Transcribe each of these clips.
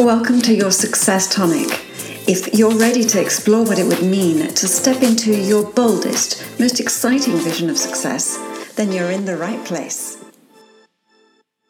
Welcome to your Success Tonic. If you're ready to explore what it would mean to step into your boldest, most exciting vision of success, then you're in the right place.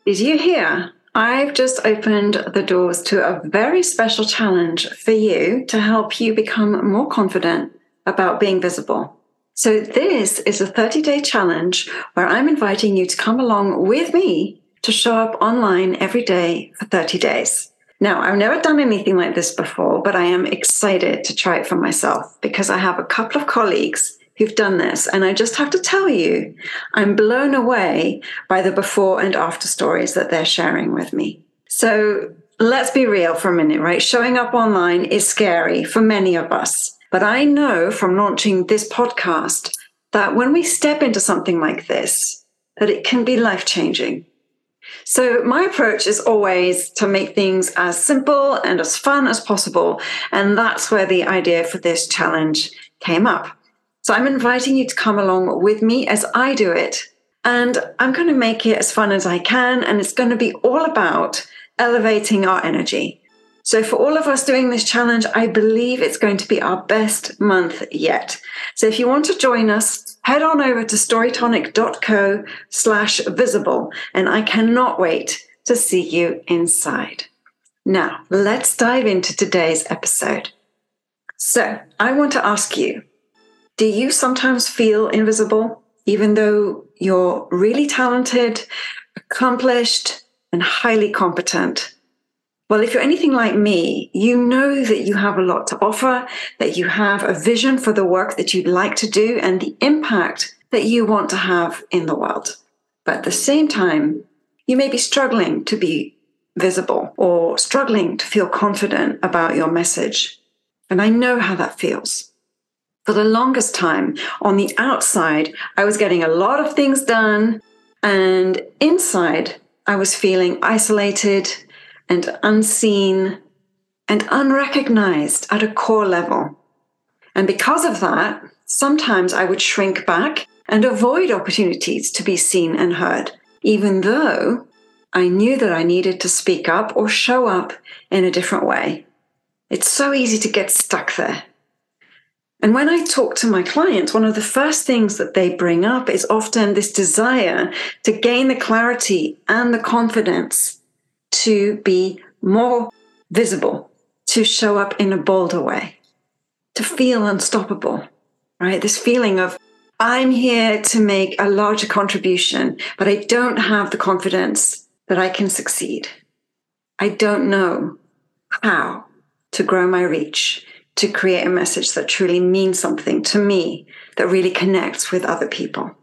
Did you hear? I've just opened the doors to a very special challenge for you to help you become more confident about being visible. So, this is a 30 day challenge where I'm inviting you to come along with me to show up online every day for 30 days. Now, I've never done anything like this before, but I am excited to try it for myself because I have a couple of colleagues who've done this. And I just have to tell you, I'm blown away by the before and after stories that they're sharing with me. So let's be real for a minute, right? Showing up online is scary for many of us. But I know from launching this podcast that when we step into something like this, that it can be life changing. So, my approach is always to make things as simple and as fun as possible. And that's where the idea for this challenge came up. So, I'm inviting you to come along with me as I do it. And I'm going to make it as fun as I can. And it's going to be all about elevating our energy. So, for all of us doing this challenge, I believe it's going to be our best month yet. So, if you want to join us, head on over to storytonic.co slash visible, and I cannot wait to see you inside. Now, let's dive into today's episode. So, I want to ask you do you sometimes feel invisible, even though you're really talented, accomplished, and highly competent? Well, if you're anything like me, you know that you have a lot to offer, that you have a vision for the work that you'd like to do and the impact that you want to have in the world. But at the same time, you may be struggling to be visible or struggling to feel confident about your message. And I know how that feels. For the longest time, on the outside, I was getting a lot of things done, and inside, I was feeling isolated and unseen and unrecognized at a core level. And because of that, sometimes I would shrink back and avoid opportunities to be seen and heard, even though I knew that I needed to speak up or show up in a different way. It's so easy to get stuck there. And when I talk to my clients, one of the first things that they bring up is often this desire to gain the clarity and the confidence to be more visible, to show up in a bolder way, to feel unstoppable, right? This feeling of, I'm here to make a larger contribution, but I don't have the confidence that I can succeed. I don't know how to grow my reach, to create a message that truly means something to me, that really connects with other people.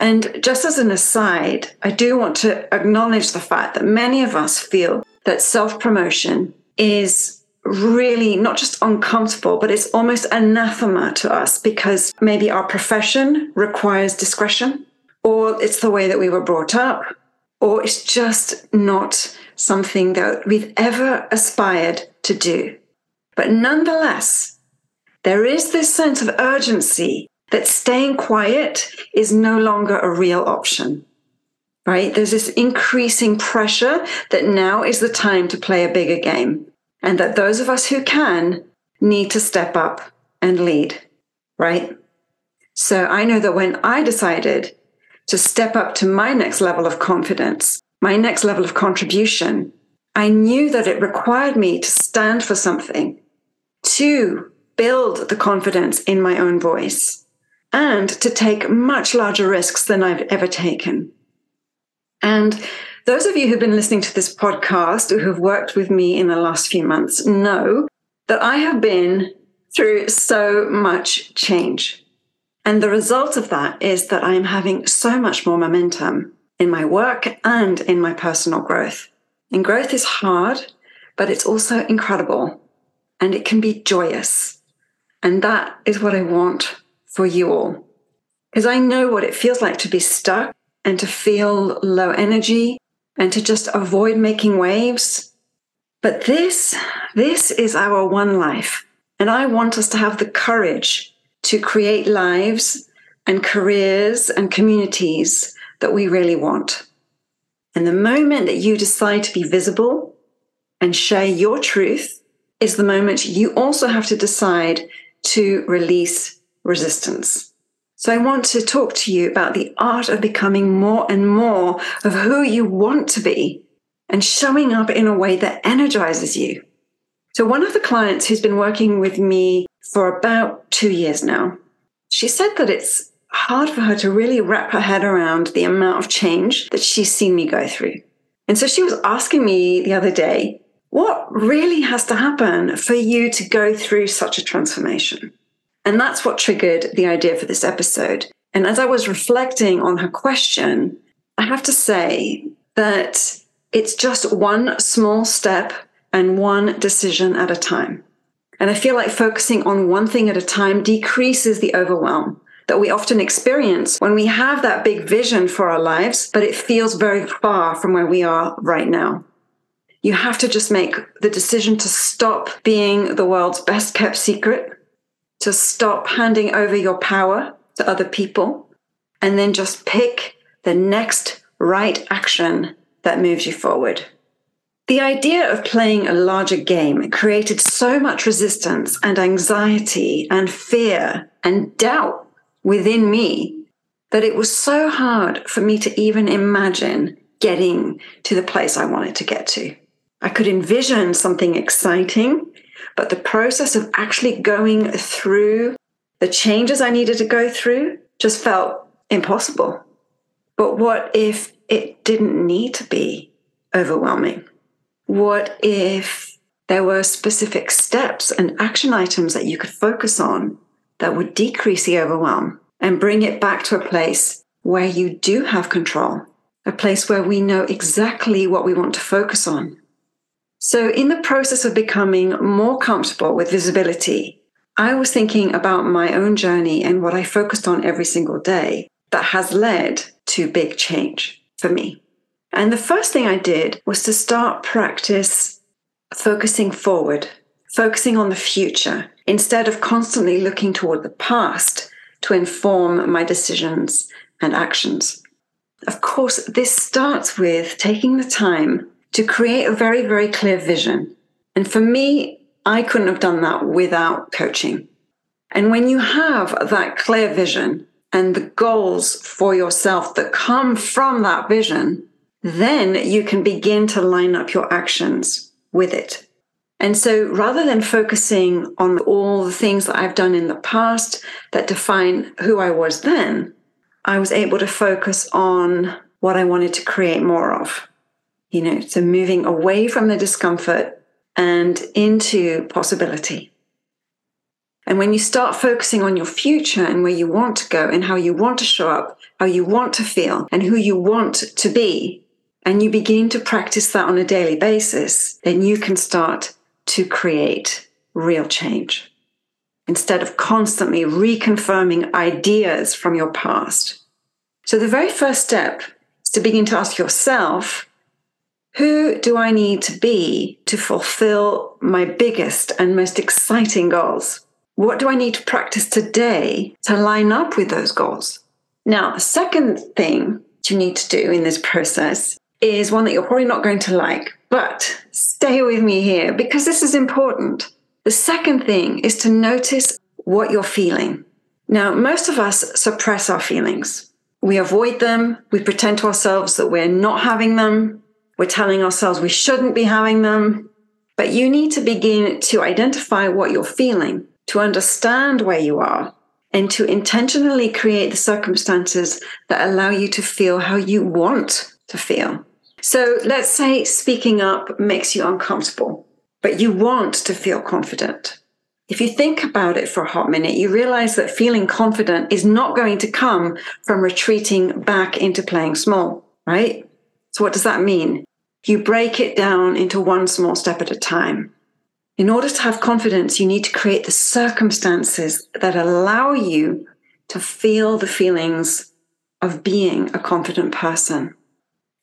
And just as an aside, I do want to acknowledge the fact that many of us feel that self promotion is really not just uncomfortable, but it's almost anathema to us because maybe our profession requires discretion, or it's the way that we were brought up, or it's just not something that we've ever aspired to do. But nonetheless, there is this sense of urgency that staying quiet is no longer a real option. Right? There's this increasing pressure that now is the time to play a bigger game, and that those of us who can need to step up and lead. Right? So I know that when I decided to step up to my next level of confidence, my next level of contribution, I knew that it required me to stand for something, to build the confidence in my own voice and to take much larger risks than I've ever taken. And those of you who've been listening to this podcast or who've worked with me in the last few months know that I have been through so much change. And the result of that is that I'm having so much more momentum in my work and in my personal growth. And growth is hard, but it's also incredible and it can be joyous. And that is what I want for you all. Because I know what it feels like to be stuck and to feel low energy and to just avoid making waves. But this, this is our one life. And I want us to have the courage to create lives and careers and communities that we really want. And the moment that you decide to be visible, and share your truth is the moment you also have to decide to release resistance. So I want to talk to you about the art of becoming more and more of who you want to be and showing up in a way that energizes you. So one of the clients who's been working with me for about two years now, she said that it's hard for her to really wrap her head around the amount of change that she's seen me go through. And so she was asking me the other day, what really has to happen for you to go through such a transformation? And that's what triggered the idea for this episode. And as I was reflecting on her question, I have to say that it's just one small step and one decision at a time. And I feel like focusing on one thing at a time decreases the overwhelm that we often experience when we have that big vision for our lives, but it feels very far from where we are right now. You have to just make the decision to stop being the world's best kept secret, to stop handing over your power to other people, and then just pick the next right action that moves you forward. The idea of playing a larger game created so much resistance and anxiety and fear and doubt within me that it was so hard for me to even imagine getting to the place I wanted to get to. I could envision something exciting, but the process of actually going through the changes I needed to go through just felt impossible. But what if it didn't need to be overwhelming? What if there were specific steps and action items that you could focus on that would decrease the overwhelm and bring it back to a place where you do have control, a place where we know exactly what we want to focus on. So, in the process of becoming more comfortable with visibility, I was thinking about my own journey and what I focused on every single day that has led to big change for me. And the first thing I did was to start practice focusing forward, focusing on the future, instead of constantly looking toward the past to inform my decisions and actions. Of course, this starts with taking the time to create a very, very clear vision. And for me, I couldn't have done that without coaching. And when you have that clear vision and the goals for yourself that come from that vision, then you can begin to line up your actions with it. And so rather than focusing on all the things that I've done in the past that define who I was then, I was able to focus on what I wanted to create more of. You know, so moving away from the discomfort and into possibility. And when you start focusing on your future and where you want to go and how you want to show up, how you want to feel, and who you want to be, and you begin to practice that on a daily basis, then you can start to create real change instead of constantly reconfirming ideas from your past. So, the very first step is to begin to ask yourself who do I need to be to fulfill my biggest and most exciting goals? What do I need to practice today to line up with those goals? Now, the second thing you need to do in this process is one that you're probably not going to like, but stay with me here because this is important. The second thing is to notice what you're feeling. Now, most of us suppress our feelings. We avoid them. We pretend to ourselves that we're not having them. We're telling ourselves we shouldn't be having them. But you need to begin to identify what you're feeling, to understand where you are, and to intentionally create the circumstances that allow you to feel how you want to feel. So let's say speaking up makes you uncomfortable, but you want to feel confident. If you think about it for a hot minute, you realize that feeling confident is not going to come from retreating back into playing small, right? So what does that mean? You break it down into one small step at a time. In order to have confidence, you need to create the circumstances that allow you to feel the feelings of being a confident person.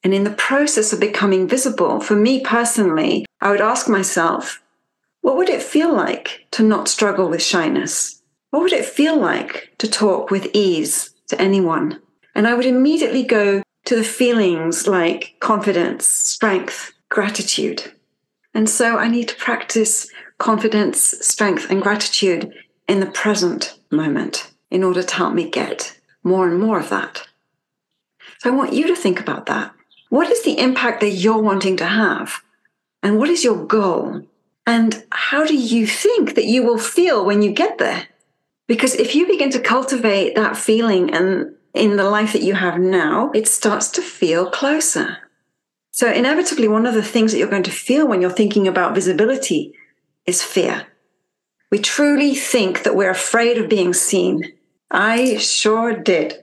And in the process of becoming visible, for me personally, I would ask myself, what would it feel like to not struggle with shyness? What would it feel like to talk with ease to anyone? And I would immediately go to the feelings like confidence, strength, gratitude. And so I need to practice confidence, strength, and gratitude in the present moment in order to help me get more and more of that. So I want you to think about that. What is the impact that you're wanting to have? And what is your goal? And how do you think that you will feel when you get there? Because if you begin to cultivate that feeling and in the life that you have now, it starts to feel closer. So, inevitably, one of the things that you're going to feel when you're thinking about visibility is fear. We truly think that we're afraid of being seen. I sure did.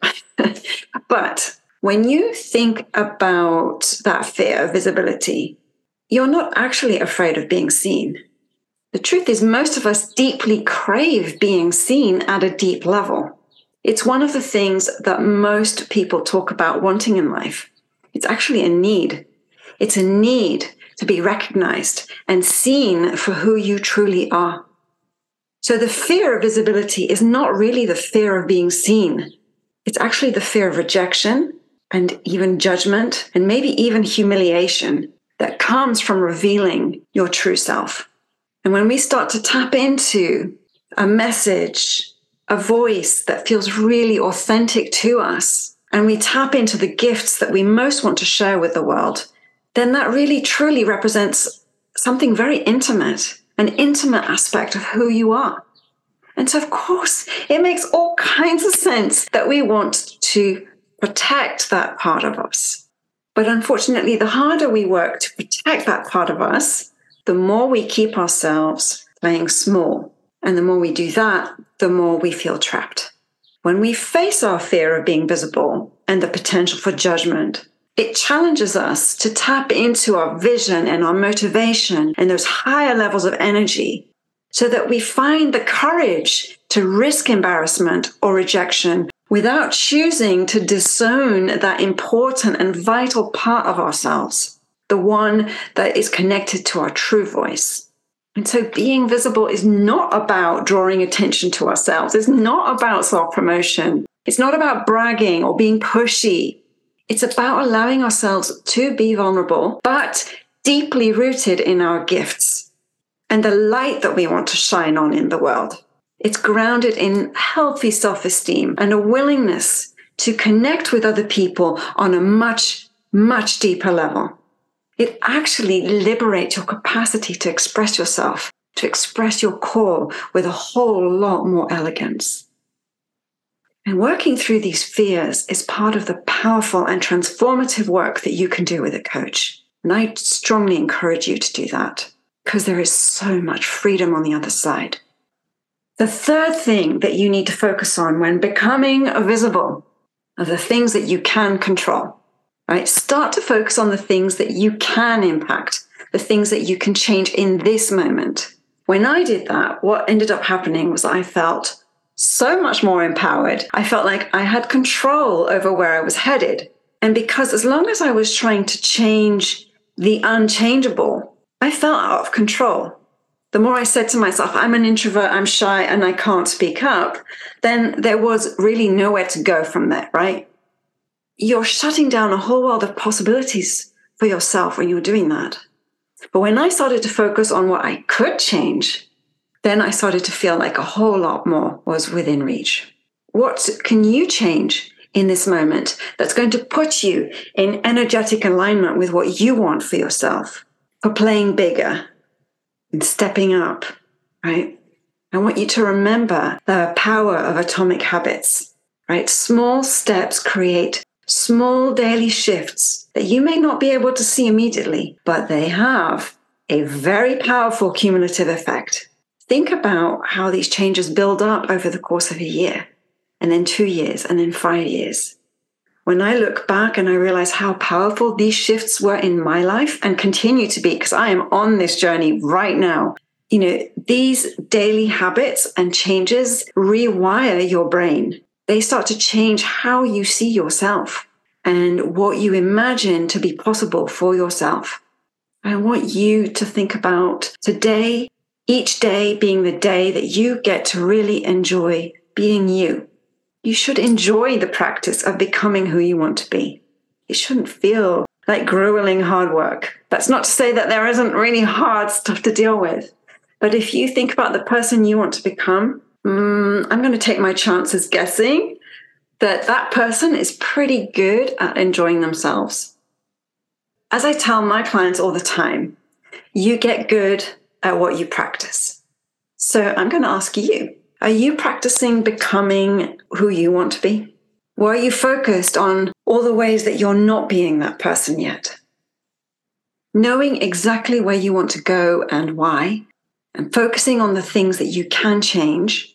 but when you think about that fear of visibility, you're not actually afraid of being seen. The truth is, most of us deeply crave being seen at a deep level. It's one of the things that most people talk about wanting in life. It's actually a need. It's a need to be recognized and seen for who you truly are. So the fear of visibility is not really the fear of being seen. It's actually the fear of rejection and even judgment and maybe even humiliation that comes from revealing your true self. And when we start to tap into a message a voice that feels really authentic to us, and we tap into the gifts that we most want to share with the world, then that really truly represents something very intimate, an intimate aspect of who you are. And so, of course, it makes all kinds of sense that we want to protect that part of us. But unfortunately, the harder we work to protect that part of us, the more we keep ourselves playing small and the more we do that, the more we feel trapped. When we face our fear of being visible and the potential for judgment, it challenges us to tap into our vision and our motivation and those higher levels of energy so that we find the courage to risk embarrassment or rejection without choosing to disown that important and vital part of ourselves, the one that is connected to our true voice. And so being visible is not about drawing attention to ourselves. It's not about self promotion. It's not about bragging or being pushy. It's about allowing ourselves to be vulnerable, but deeply rooted in our gifts and the light that we want to shine on in the world. It's grounded in healthy self esteem and a willingness to connect with other people on a much, much deeper level. It actually liberates your capacity to express yourself, to express your core with a whole lot more elegance. And working through these fears is part of the powerful and transformative work that you can do with a coach. And I strongly encourage you to do that because there is so much freedom on the other side. The third thing that you need to focus on when becoming visible are the things that you can control right? Start to focus on the things that you can impact, the things that you can change in this moment. When I did that, what ended up happening was I felt so much more empowered. I felt like I had control over where I was headed. And because as long as I was trying to change the unchangeable, I felt out of control. The more I said to myself, I'm an introvert, I'm shy, and I can't speak up, then there was really nowhere to go from there, right? You're shutting down a whole world of possibilities for yourself when you're doing that. But when I started to focus on what I could change, then I started to feel like a whole lot more was within reach. What can you change in this moment that's going to put you in energetic alignment with what you want for yourself, for playing bigger and stepping up, right? I want you to remember the power of atomic habits, right? Small steps create small daily shifts that you may not be able to see immediately, but they have a very powerful cumulative effect. Think about how these changes build up over the course of a year, and then two years, and then five years. When I look back and I realize how powerful these shifts were in my life and continue to be, because I am on this journey right now, you know, these daily habits and changes rewire your brain they start to change how you see yourself and what you imagine to be possible for yourself. I want you to think about today, each day being the day that you get to really enjoy being you. You should enjoy the practice of becoming who you want to be. It shouldn't feel like grueling hard work. That's not to say that there isn't really hard stuff to deal with. But if you think about the person you want to become, mm, I'm going to take my chances guessing that that person is pretty good at enjoying themselves. As I tell my clients all the time, you get good at what you practice. So I'm going to ask you are you practicing becoming who you want to be? Or are you focused on all the ways that you're not being that person yet? Knowing exactly where you want to go and why, and focusing on the things that you can change,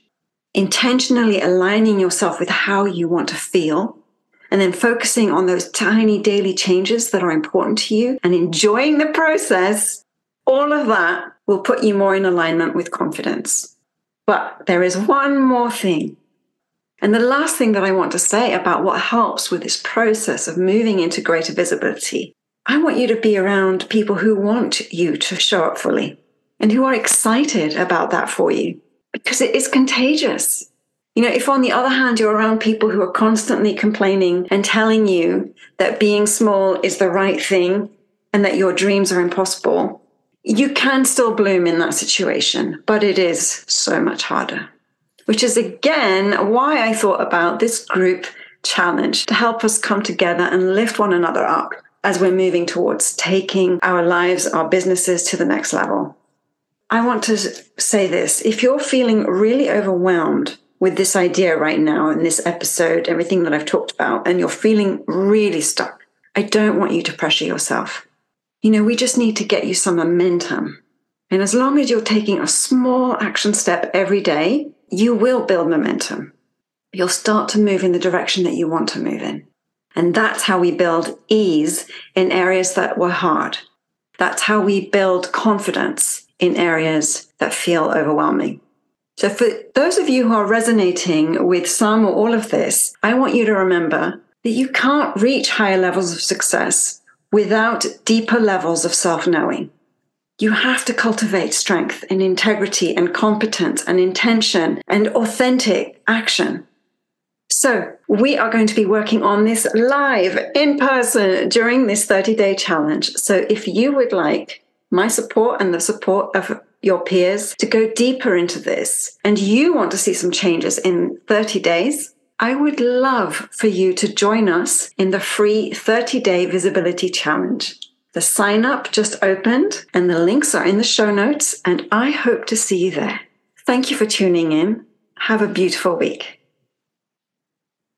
intentionally aligning yourself with how you want to feel, and then focusing on those tiny daily changes that are important to you and enjoying the process, all of that will put you more in alignment with confidence. But there is one more thing. And the last thing that I want to say about what helps with this process of moving into greater visibility, I want you to be around people who want you to show up fully and who are excited about that for you because it is contagious. You know, if on the other hand, you're around people who are constantly complaining and telling you that being small is the right thing and that your dreams are impossible, you can still bloom in that situation, but it is so much harder. Which is again why I thought about this group challenge to help us come together and lift one another up as we're moving towards taking our lives, our businesses to the next level. I want to say this if you're feeling really overwhelmed with this idea right now in this episode, everything that I've talked about, and you're feeling really stuck, I don't want you to pressure yourself. You know, we just need to get you some momentum. And as long as you're taking a small action step every day, you will build momentum. You'll start to move in the direction that you want to move in. And that's how we build ease in areas that were hard. That's how we build confidence in areas that feel overwhelming. So, for those of you who are resonating with some or all of this, I want you to remember that you can't reach higher levels of success without deeper levels of self knowing. You have to cultivate strength and integrity and competence and intention and authentic action. So, we are going to be working on this live in person during this 30 day challenge. So, if you would like my support and the support of your peers to go deeper into this and you want to see some changes in 30 days, I would love for you to join us in the free 30 day visibility challenge. The sign up just opened and the links are in the show notes, and I hope to see you there. Thank you for tuning in. Have a beautiful week.